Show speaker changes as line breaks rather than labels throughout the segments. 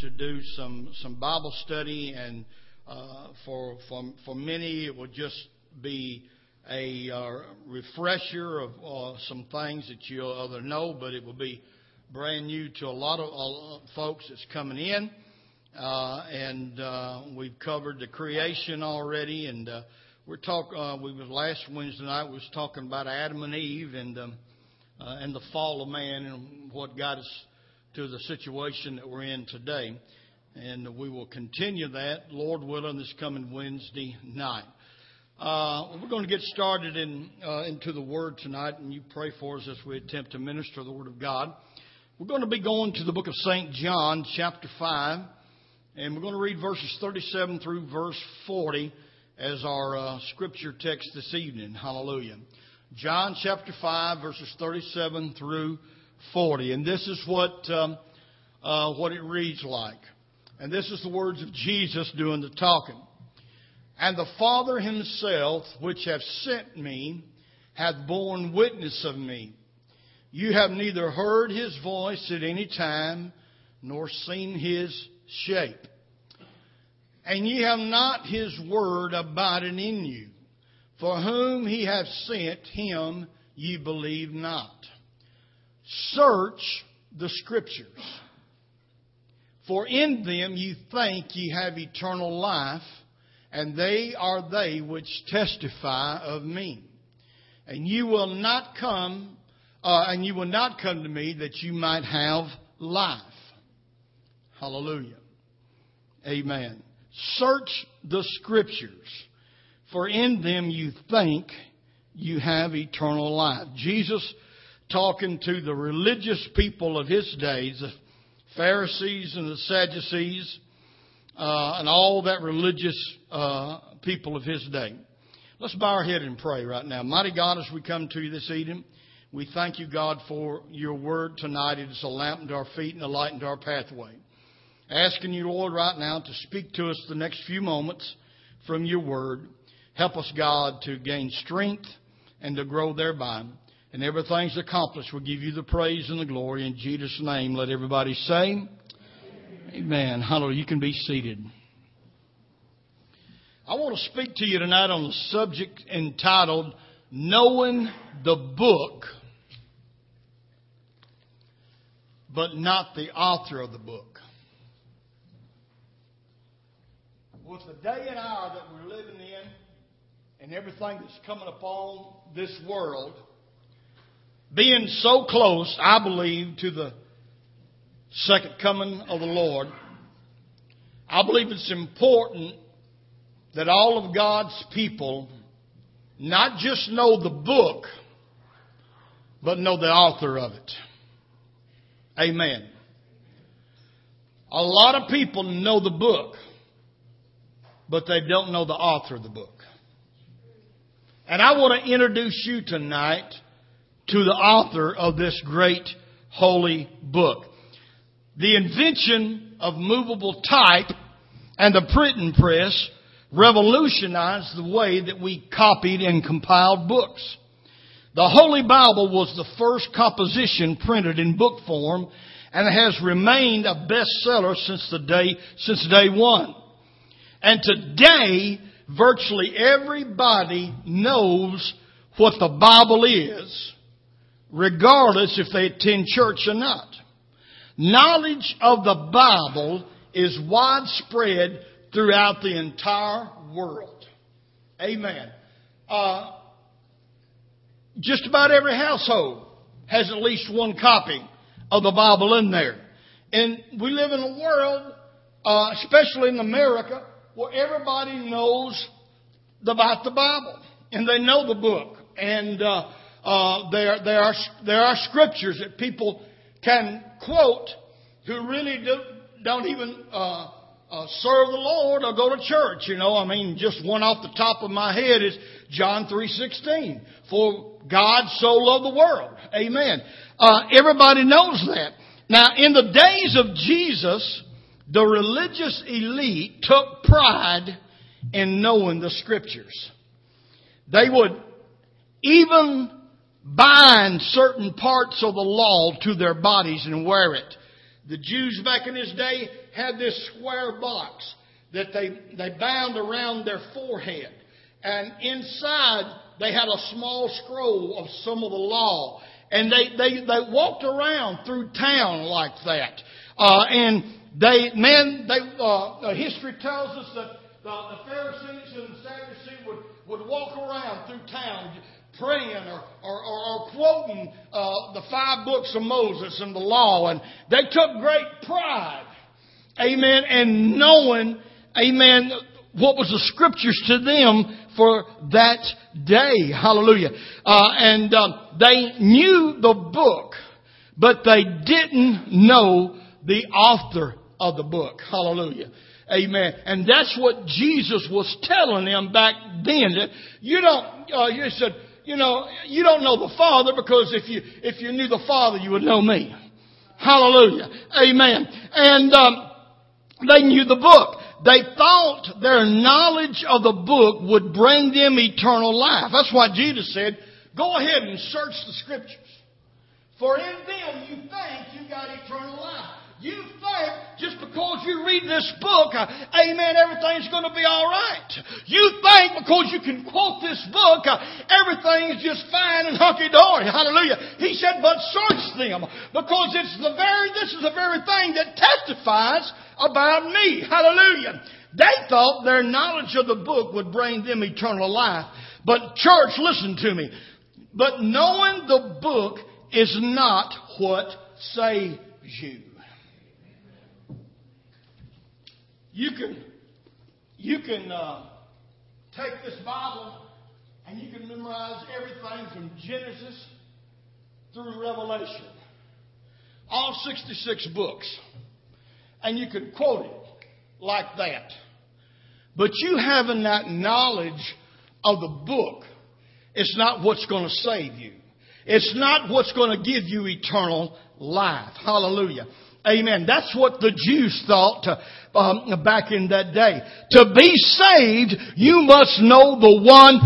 to do some some Bible study, and uh, for for for many it will just be a uh, refresher of uh, some things that you other know, but it will be brand new to a lot of folks that's coming in. And we've covered the creation already, and we're talk. Uh, we was last Wednesday night. Was talking about Adam and Eve and um, uh, and the fall of man and what got us to the situation that we're in today. And we will continue that, Lord willing, this coming Wednesday night. Uh, we're going to get started in, uh, into the Word tonight, and you pray for us as we attempt to minister the Word of God. We're going to be going to the book of St. John, chapter 5, and we're going to read verses 37 through verse 40 as our uh, scripture text this evening. Hallelujah. John chapter 5, verses 37 through 40. And this is what, um, uh, what it reads like. And this is the words of Jesus doing the talking. And the Father himself, which hath sent me, hath borne witness of me. You have neither heard his voice at any time, nor seen his shape. And ye have not his word abiding in you. For whom he hath sent, him ye believe not. Search the Scriptures. For in them you think ye have eternal life, and they are they which testify of me. And you will not come, uh, and you will not come to me that you might have life. Hallelujah. Amen. Search the Scriptures, for in them you think you have eternal life. Jesus talking to the religious people of his days, the Pharisees and the Sadducees, uh, and all that religious uh, people of his day. Let's bow our head and pray right now. Mighty God, as we come to you this evening, we thank you, God, for your word tonight. It is a lamp unto our feet and a light unto our pathway. Asking you, Lord, right now to speak to us the next few moments from your word. Help us, God, to gain strength and to grow thereby and everything's accomplished. We'll give you the praise and the glory in Jesus' name. Let everybody say, Amen. Hallelujah. You can be seated. I want to speak to you tonight on the subject entitled Knowing the Book, but not the author of the book. With the day and hour that we're living in and everything that's coming upon this world, being so close, I believe, to the second coming of the Lord, I believe it's important that all of God's people not just know the book, but know the author of it. Amen. A lot of people know the book, but they don't know the author of the book. And I want to introduce you tonight to the author of this great holy book. The invention of movable type and the printing press revolutionized the way that we copied and compiled books. The Holy Bible was the first composition printed in book form and has remained a bestseller since the day, since day one. And today, virtually everybody knows what the Bible is regardless if they attend church or not. Knowledge of the Bible is widespread throughout the entire world. Amen. Uh, just about every household has at least one copy of the Bible in there. And we live in a world, uh, especially in America, where everybody knows about the Bible and they know the book. And uh, uh, there, there, are, there are scriptures that people can quote who really do, don't even uh, uh, serve the Lord or go to church. You know, I mean, just one off the top of my head is John three sixteen. For God so loved the world. Amen. Uh, everybody knows that. Now, in the days of Jesus, the religious elite took pride in knowing the scriptures. They would even bind certain parts of the law to their bodies and wear it. The Jews back in his day had this square box that they, they bound around their forehead. And inside they had a small scroll of some of the law. And they, they, they walked around through town like that. Uh, and they, man, they, uh, history tells us that the, the Pharisees and the Sadducees would, would walk around through town praying or, or, or, or quoting uh, the five books of Moses and the law. And they took great pride, amen, in knowing, amen, what was the scriptures to them for that day. Hallelujah. Uh, and uh, they knew the book, but they didn't know the author of the book. Hallelujah. Amen. And that's what Jesus was telling them back then. You don't, uh, you said, you know, you don't know the Father because if you, if you knew the Father, you would know me. Hallelujah. Amen. And, um, they knew the book. They thought their knowledge of the book would bring them eternal life. That's why Jesus said, go ahead and search the scriptures. For in them you think you got eternal life. You think just because you read this book, uh, amen, everything's going to be all right. You think because you can quote this book, uh, everything's just fine and hunky dory. Hallelujah. He said, but search them because it's the very, this is the very thing that testifies about me. Hallelujah. They thought their knowledge of the book would bring them eternal life. But church, listen to me. But knowing the book is not what saves you. You can, you can uh, take this Bible and you can memorize everything from Genesis through Revelation. All 66 books. And you can quote it like that. But you having that knowledge of the book is not what's going to save you. It's not what's going to give you eternal life. Hallelujah. Amen. That's what the Jews thought um, back in that day. To be saved, you must know the one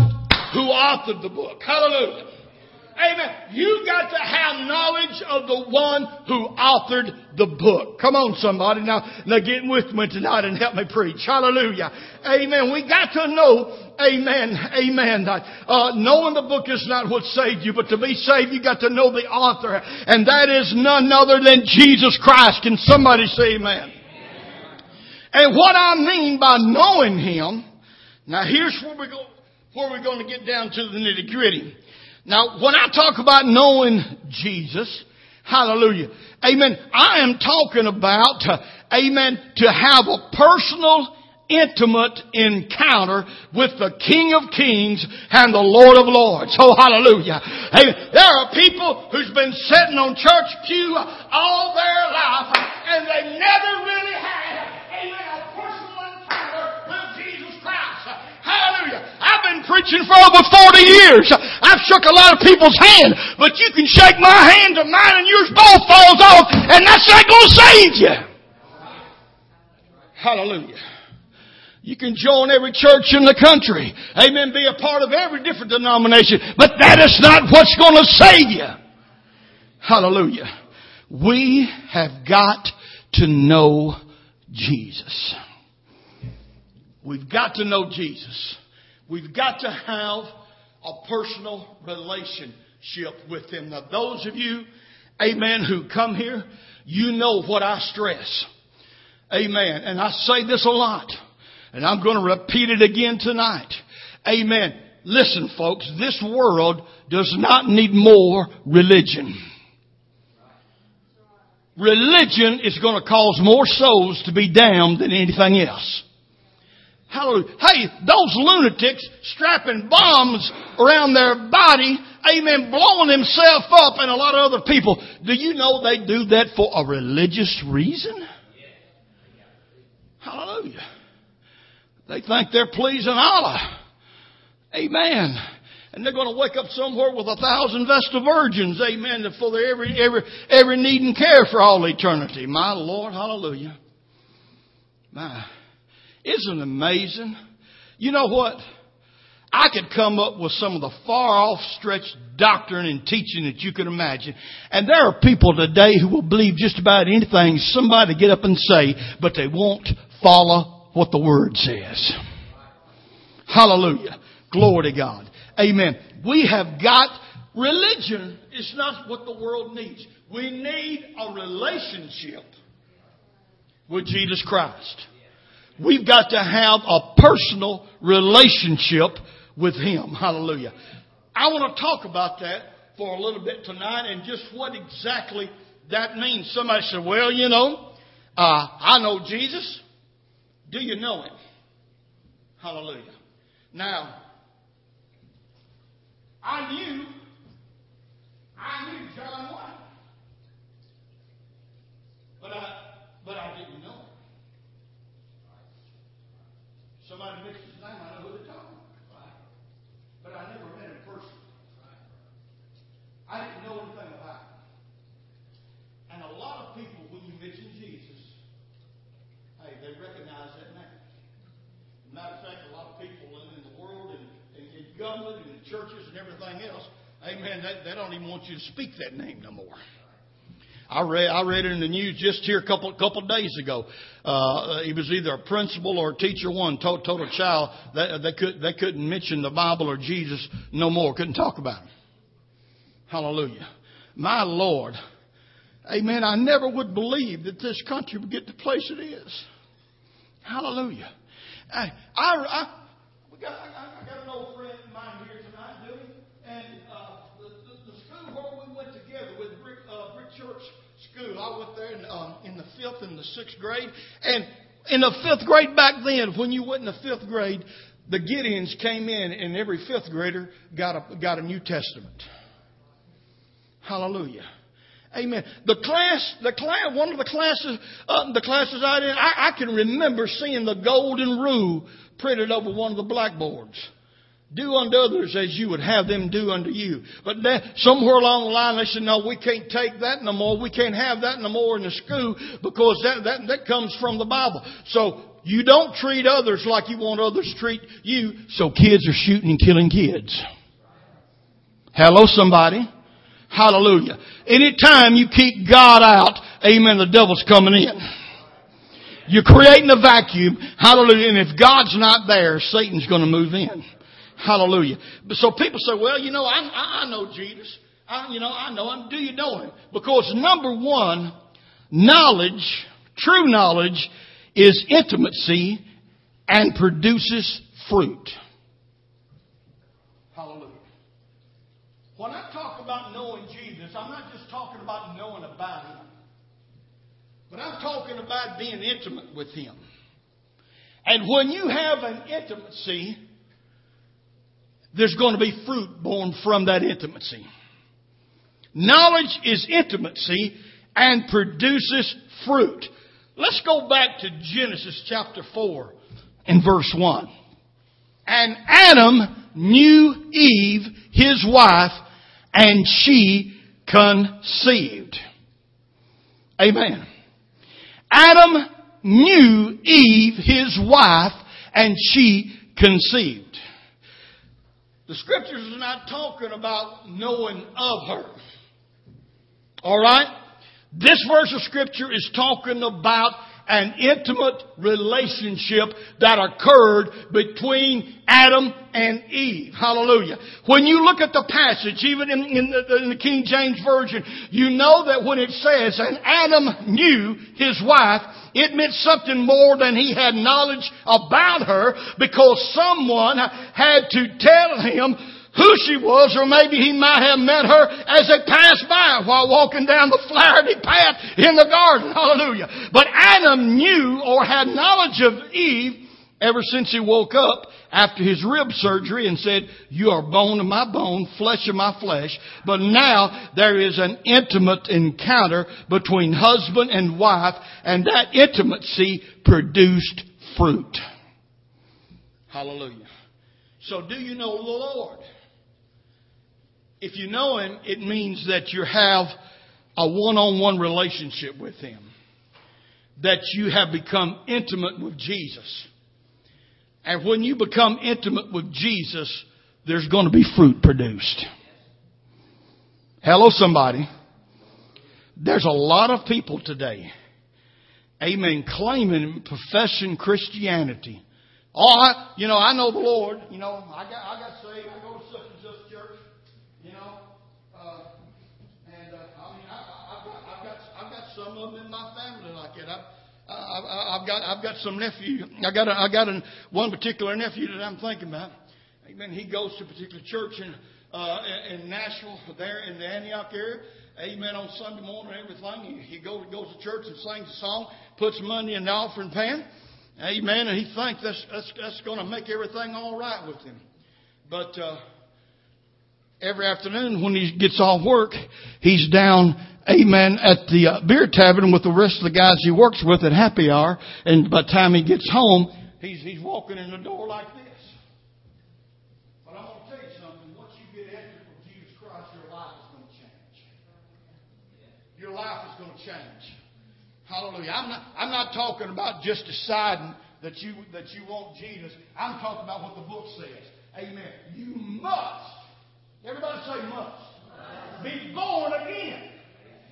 who authored the book. Hallelujah. Amen. You got to have knowledge of the one who authored the book. Come on, somebody. Now, now get with me tonight and help me preach. Hallelujah. Amen. We got to know, amen, amen. Uh, knowing the book is not what saved you, but to be saved, you got to know the author. And that is none other than Jesus Christ. Can somebody say amen? And what I mean by knowing Him, now here's where we go, where we're going to get down to the nitty gritty. Now, when I talk about knowing Jesus, hallelujah, amen, I am talking about, uh, amen, to have a personal, intimate encounter with the King of Kings and the Lord of Lords. Oh, hallelujah. Amen. There are people who's been sitting on church pew all their life and they never preaching for over 40 years. I've shook a lot of people's hand, but you can shake my hand and mine and yours both falls off, and that's not going to save you. Hallelujah. You can join every church in the country. Amen. Be a part of every different denomination. But that is not what's going to save you. Hallelujah. We have got to know Jesus. We've got to know Jesus. We've got to have a personal relationship with Him. Now, those of you, amen, who come here, you know what I stress. Amen. And I say this a lot, and I'm going to repeat it again tonight. Amen. Listen, folks, this world does not need more religion. Religion is going to cause more souls to be damned than anything else. Hallelujah. Hey, those lunatics strapping bombs around their body, amen, blowing themselves up and a lot of other people. Do you know they do that for a religious reason? Hallelujah. They think they're pleasing Allah. Amen and they're going to wake up somewhere with a thousand Vestal virgins, amen, for their every, every, every need and care for all eternity. My Lord, hallelujah. My, isn't amazing? You know what? I could come up with some of the far off stretched doctrine and teaching that you can imagine. And there are people today who will believe just about anything somebody get up and say, but they won't follow what the Word says. Hallelujah. Glory to God. Amen. We have got religion is not what the world needs. We need a relationship with Jesus Christ. We've got to have a personal relationship with Him. Hallelujah. I want to talk about that for a little bit tonight and just what exactly that means. Somebody said, well, you know, uh, I know Jesus. Do you know Him? Hallelujah. Now, I knew, I knew John Wayne. But I, but I didn't know him. Somebody mentioned his name, I know who they're talking about. But I never met him personally. I didn't know anything about him. And a lot of people, when you mention Jesus, hey, they recognize that name. Matter of fact, a lot of people in the world and in, in government and in churches and everything else, amen, they, they don't even want you to speak that name no more. I read I read it in the news just here a couple couple days ago. Uh, it was either a principal or a teacher one told, told a child that they could they couldn't mention the Bible or Jesus no more. Couldn't talk about him. Hallelujah. My Lord. Amen. I never would believe that this country would get the place it is. Hallelujah. I, I, I, got, I, got an old friend School. I went there in, um, in the fifth and the sixth grade, and in the fifth grade back then, when you went in the fifth grade, the Gideons came in, and every fifth grader got a got a New Testament. Hallelujah. Amen. The class, the class, one of the classes, uh, the classes I did, I, I can remember seeing the golden rule printed over one of the blackboards. Do unto others as you would have them do unto you. But somewhere along the line they said, no, we can't take that no more. We can't have that no more in the school because that, that, that comes from the Bible. So you don't treat others like you want others to treat you. So kids are shooting and killing kids. Hello somebody. Hallelujah. Anytime you keep God out, amen, the devil's coming in. You're creating a vacuum. Hallelujah. And if God's not there, Satan's going to move in. Hallelujah. So people say, well, you know, I, I know Jesus. I, you know, I know him. Do you know him? Because number one, knowledge, true knowledge, is intimacy and produces fruit. Hallelujah. When I talk about knowing Jesus, I'm not just talking about knowing about him, but I'm talking about being intimate with him. And when you have an intimacy, there's going to be fruit born from that intimacy. Knowledge is intimacy and produces fruit. Let's go back to Genesis chapter 4 and verse 1. And Adam knew Eve, his wife, and she conceived. Amen. Adam knew Eve, his wife, and she conceived. The scriptures are not talking about knowing of her. Alright? This verse of scripture is talking about an intimate relationship that occurred between Adam and Eve. Hallelujah. When you look at the passage, even in, in, the, in, the, King James Version, you know that when it says, and Adam knew his wife, it meant something more than he had knowledge about her because someone had to tell him who she was, or maybe he might have met her as they passed by while walking down the flowery path in the garden. Hallelujah. But Adam knew or had knowledge of Eve ever since he woke up after his rib surgery and said, you are bone of my bone, flesh of my flesh. But now there is an intimate encounter between husband and wife and that intimacy produced fruit. Hallelujah. So do you know the Lord? If you know Him, it means that you have a one-on-one relationship with Him. That you have become intimate with Jesus. And when you become intimate with Jesus, there's going to be fruit produced. Hello, somebody. There's a lot of people today, amen, claiming professing Christianity. Oh, I, you know, I know the Lord. You know, I got, I got saved. I go to such and such church. You know, uh, and uh, I mean, I, I've got, I've got, I've got some of them in my family like that. I, I, I've got, I've got some nephew. I got, a, I got a, one particular nephew that I'm thinking about. Amen. He goes to a particular church in, uh, in Nashville, there in the Antioch area. Amen. On Sunday morning, everything. He, he goes, goes to church and sings a song, puts money in the offering pan. Amen. And he thinks that's, that's, that's going to make everything all right with him. But, uh, every afternoon when he gets off work, he's down, amen, at the uh, beer tavern with the rest of the guys he works with at happy hour. And by the time he gets home, he's, he's walking in the door like this. But I'm going to tell you something. Once you get with Jesus Christ, your life is going to change. Your life is going to change. Hallelujah. I'm not, I'm not talking about just deciding that you, that you want Jesus. I'm talking about what the book says. Amen. You must Everybody say must. Be born again.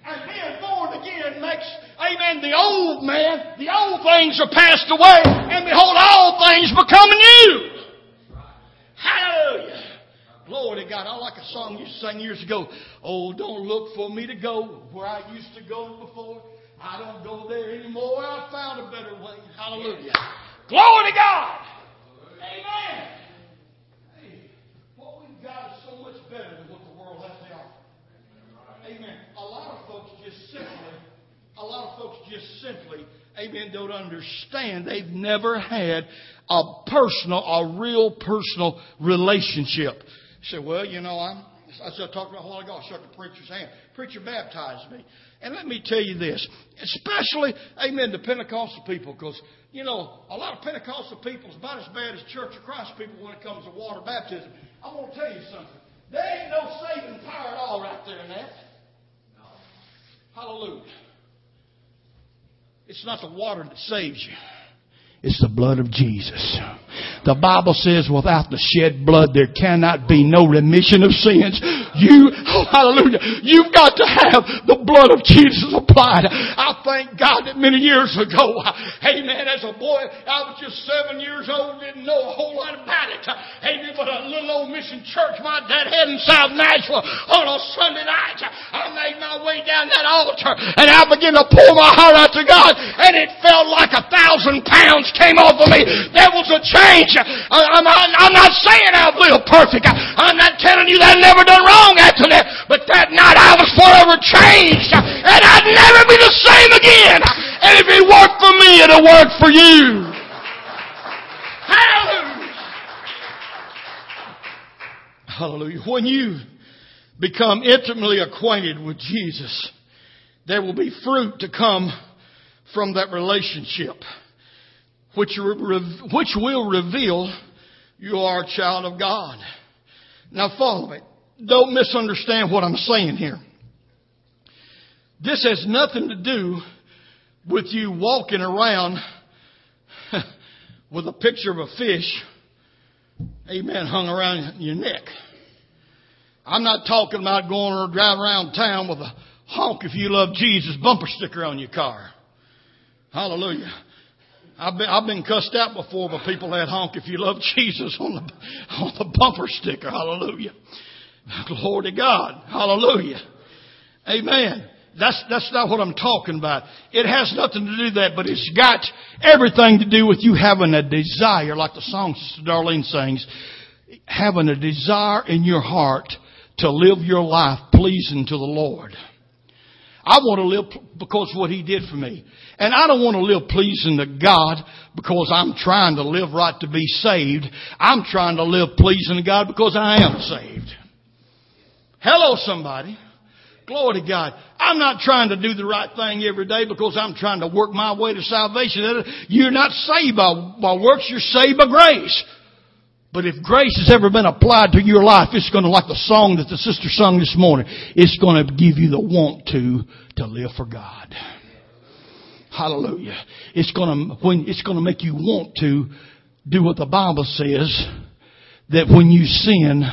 And being born again makes, amen, the old man, the old things are passed away, and behold, all things become new. Hallelujah. Glory to God. I like a song you sang years ago. Oh, don't look for me to go where I used to go before. I don't go there anymore. I found a better way. Hallelujah. Glory to God. Amen. God is so much better than what the world has to offer. Amen. A lot of folks just simply, a lot of folks just simply, amen, don't understand. They've never had a personal, a real personal relationship. You say, well, you know, I'm, I said, I talked about a while ago, I shook the preacher's hand. Preacher baptized me. And let me tell you this, especially, amen, to Pentecostal people, because, you know, a lot of Pentecostal people is about as bad as Church of Christ people when it comes to water baptism. I'm going to tell you something. There ain't no saving power at all right there in that. No. Hallelujah. It's not the water that saves you. It's the blood of Jesus. The Bible says without the shed blood there cannot be no remission of sins. You, hallelujah, you've got to have the blood of Jesus applied. I thank God that many years ago, amen, as a boy, I was just seven years old, didn't know a whole lot about it. Amen, but a little old mission church my dad had in South Nashville on a Sunday night, I made my way down that altar and I began to pour my heart out to God and it felt like a thousand pounds came off of me. There was a change. I'm, I'm not saying I've lived perfect. I'm not telling you that I've never done wrong after that. But that night I was forever changed. And I'd never be the same again. And if it worked for me, it'll work for you. Hallelujah. Hallelujah. When you become intimately acquainted with Jesus, there will be fruit to come from that relationship which, which will reveal you are a child of God. Now follow me. Don't misunderstand what I'm saying here. This has nothing to do with you walking around with a picture of a fish, amen, hung around your neck. I'm not talking about going or driving around town with a honk if you love Jesus bumper sticker on your car. Hallelujah. I've been, I've been cussed out before by people that honk if you love Jesus on the, on the bumper sticker. Hallelujah. Glory to God. Hallelujah. Amen. That's, that's not what I'm talking about. It has nothing to do with that, but it's got everything to do with you having a desire, like the song Sister Darlene sings, having a desire in your heart to live your life pleasing to the Lord. I want to live because of what He did for me. And I don't want to live pleasing to God because I'm trying to live right to be saved. I'm trying to live pleasing to God because I am saved. Hello somebody. Glory to God. I'm not trying to do the right thing every day because I'm trying to work my way to salvation. You're not saved by, by works, you're saved by grace. But if grace has ever been applied to your life, it's going to, like the song that the sister sung this morning, it's going to give you the want to, to live for God. Hallelujah. It's going to, when, it's going to make you want to do what the Bible says that when you sin,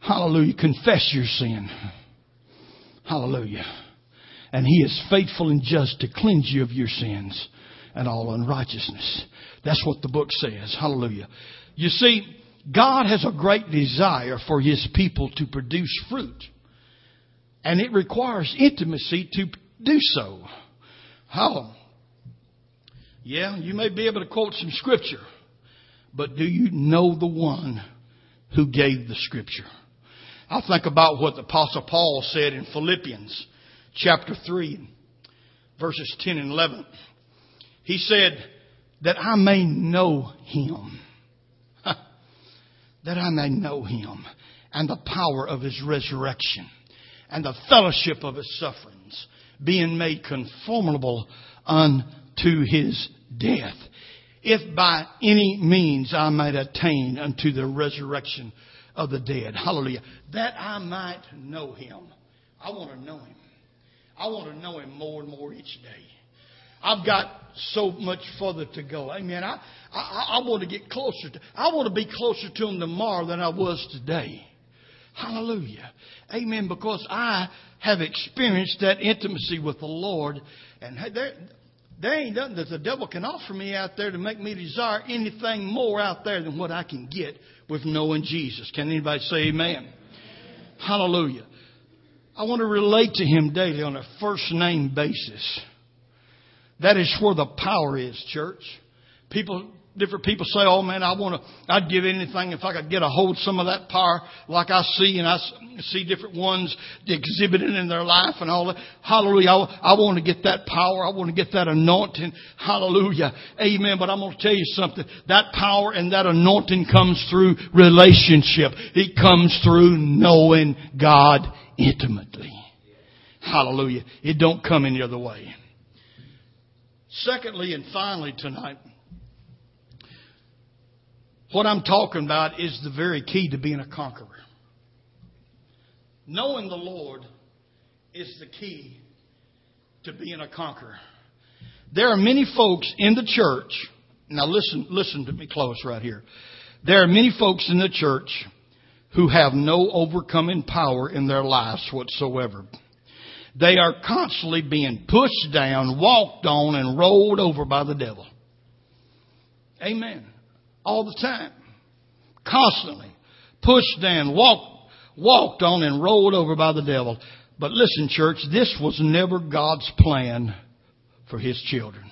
hallelujah, confess your sin. Hallelujah. And He is faithful and just to cleanse you of your sins and all unrighteousness. That's what the book says. Hallelujah. You see, God has a great desire for His people to produce fruit. And it requires intimacy to do so. How? Yeah, you may be able to quote some scripture, but do you know the one who gave the scripture? I think about what the apostle Paul said in Philippians chapter 3 verses 10 and 11. He said, that I may know him. That I may know him and the power of his resurrection and the fellowship of his sufferings, being made conformable unto his death. If by any means I might attain unto the resurrection of the dead. Hallelujah. That I might know him. I want to know him. I want to know him more and more each day. I've got so much further to go. Amen. I, I, I want to get closer to, I want to be closer to him tomorrow than I was today. Hallelujah. Amen. Because I have experienced that intimacy with the Lord. And there, there ain't nothing that the devil can offer me out there to make me desire anything more out there than what I can get with knowing Jesus. Can anybody say amen? Hallelujah. I want to relate to him daily on a first name basis. That is where the power is, church. People different people say, "Oh man, I want to. I'd give anything if I could get a hold of some of that power, like I see, and I see different ones exhibiting in their life and all that. Hallelujah! I, I want to get that power. I want to get that anointing. Hallelujah! Amen. But I'm going to tell you something. That power and that anointing comes through relationship. It comes through knowing God intimately. Hallelujah! It don't come any other way. Secondly and finally tonight. What I'm talking about is the very key to being a conqueror. Knowing the Lord is the key to being a conqueror. There are many folks in the church. Now listen, listen to me close right here. There are many folks in the church who have no overcoming power in their lives whatsoever. They are constantly being pushed down, walked on, and rolled over by the devil. Amen all the time. Constantly. Pushed down, walked, walked on and rolled over by the devil. But listen, church, this was never God's plan for His children.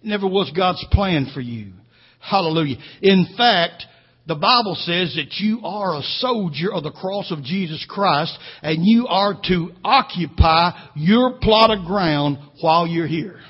It never was God's plan for you. Hallelujah. In fact, the Bible says that you are a soldier of the cross of Jesus Christ and you are to occupy your plot of ground while you're here.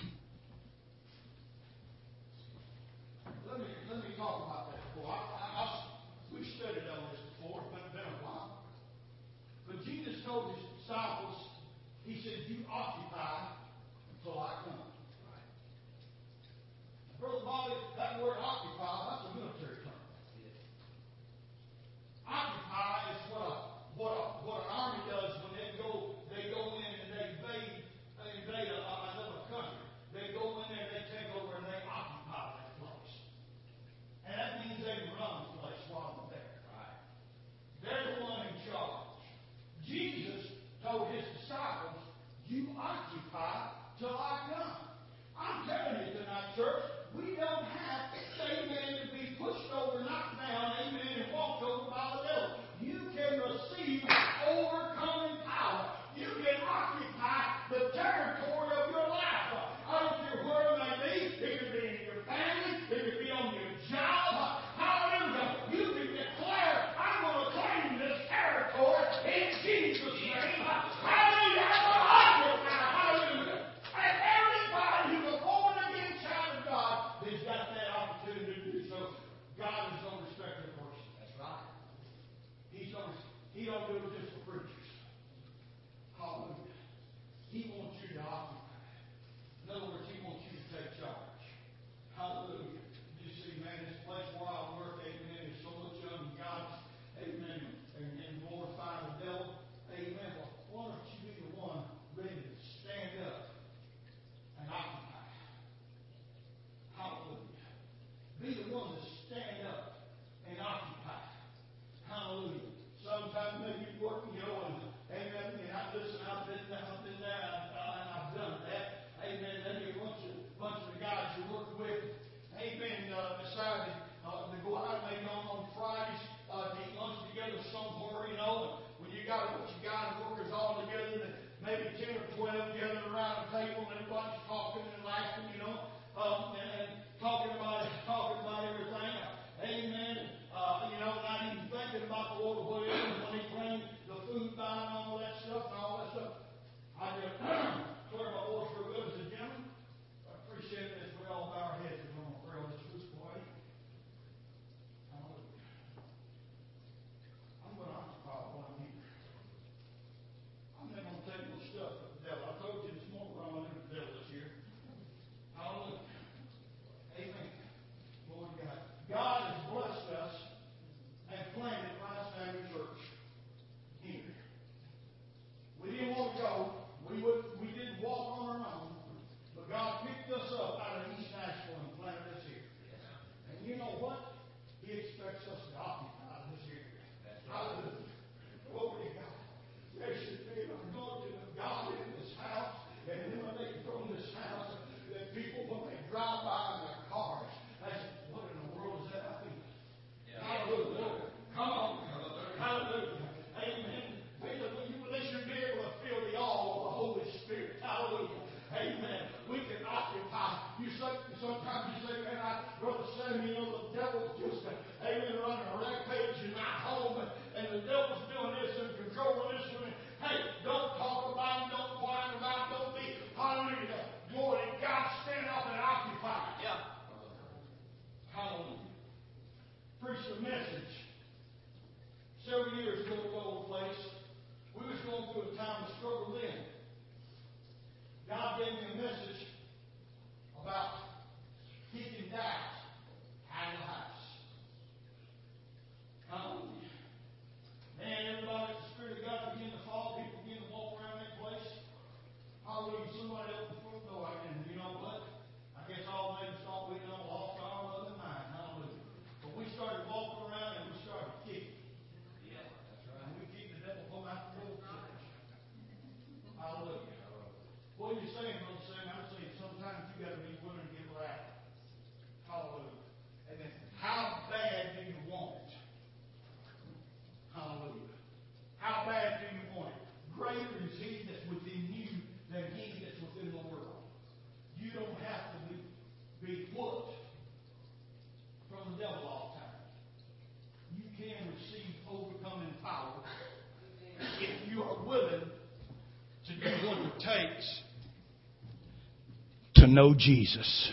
Know Jesus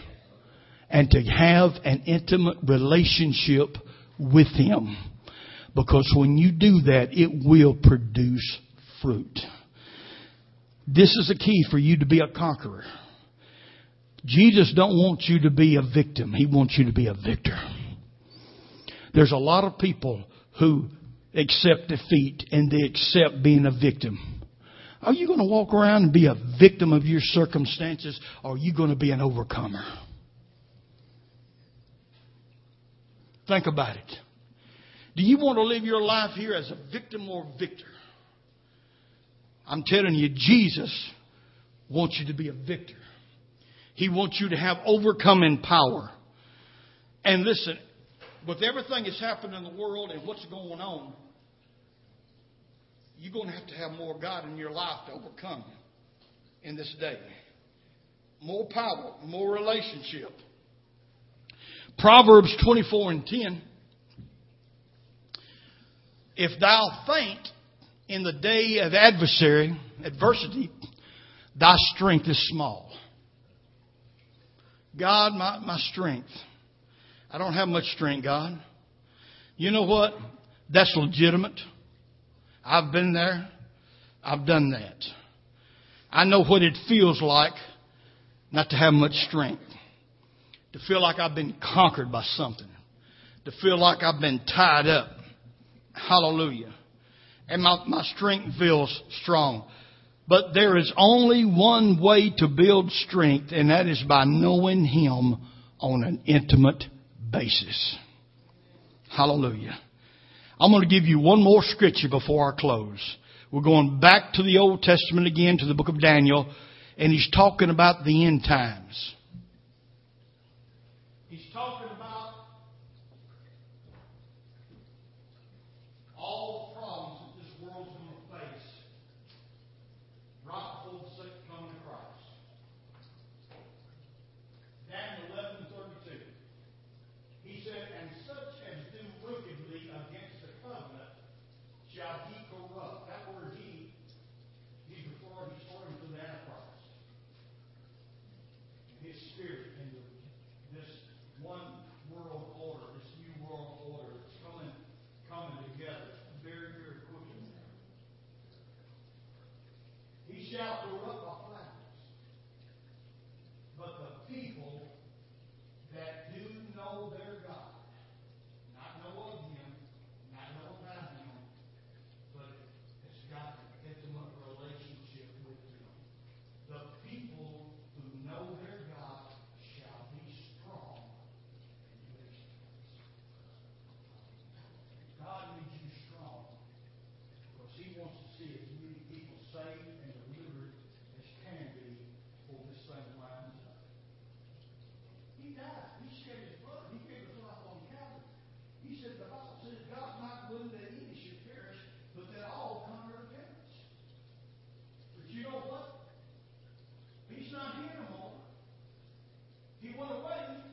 and to have an intimate relationship with Him. Because when you do that, it will produce fruit. This is a key for you to be a conqueror. Jesus don't want you to be a victim. He wants you to be a victor. There's a lot of people who accept defeat and they accept being a victim. Are you going to walk around and be a victim of your circumstances or are you going to be an overcomer? Think about it. Do you want to live your life here as a victim or victor? I'm telling you, Jesus wants you to be a victor. He wants you to have overcoming power. And listen, with everything that's happened in the world and what's going on, you're going to have to have more God in your life to overcome in this day. More power, more relationship. Proverbs 24 and 10. If thou faint in the day of adversary, adversity, thy strength is small. God, my, my strength. I don't have much strength, God. You know what? That's legitimate. I've been there. I've done that. I know what it feels like not to have much strength. To feel like I've been conquered by something. To feel like I've been tied up. Hallelujah. And my, my strength feels strong. But there is only one way to build strength, and that is by knowing Him on an intimate basis. Hallelujah. I'm going to give you one more scripture before I close. We're going back to the Old Testament again, to the book of Daniel, and he's talking about the end times. He's talking about all the problems that this world's going to face right before the second coming of Christ. Daniel 11:32. He said, "And such as do wickedly against the covenant shall he corrupt." That word "he," he's referring, he's referring to the Antichrist. His spirit into this one world order, this new world order that's coming, coming together very, very quickly. He shall corrupt our flags. But the people that do know their God, not know of Him, not know about Him, but has got an intimate relationship with Him. The people who know their God shall be strong and do exploits. God needs you strong because He wants to see as many people saved and delivered as can be before this thing winds up. He died. He shed his blood. He gave his life on Calvary. He said the Bible says God's not willing that any should perish, but that all come to repentance. But you know what? He's not here no more. He went away.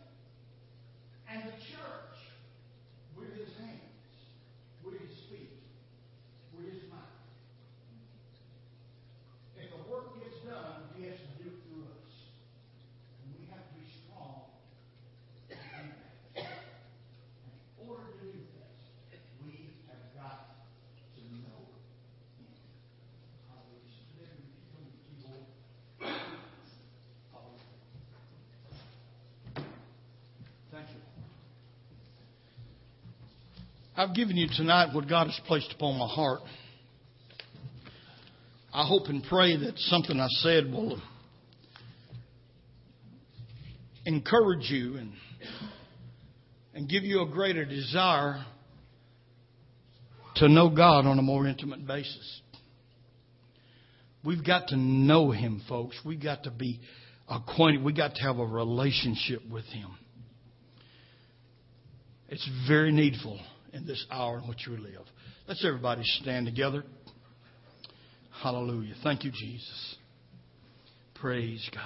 I've given you tonight what God has placed upon my heart. I hope and pray that something I said will encourage you and and give you a greater desire to know God on a more intimate basis. We've got to know Him, folks. We've got to be acquainted. We've got to have a relationship with Him. It's very needful in this hour in which we live. Let's everybody stand together. Hallelujah. Thank you, Jesus. Praise God.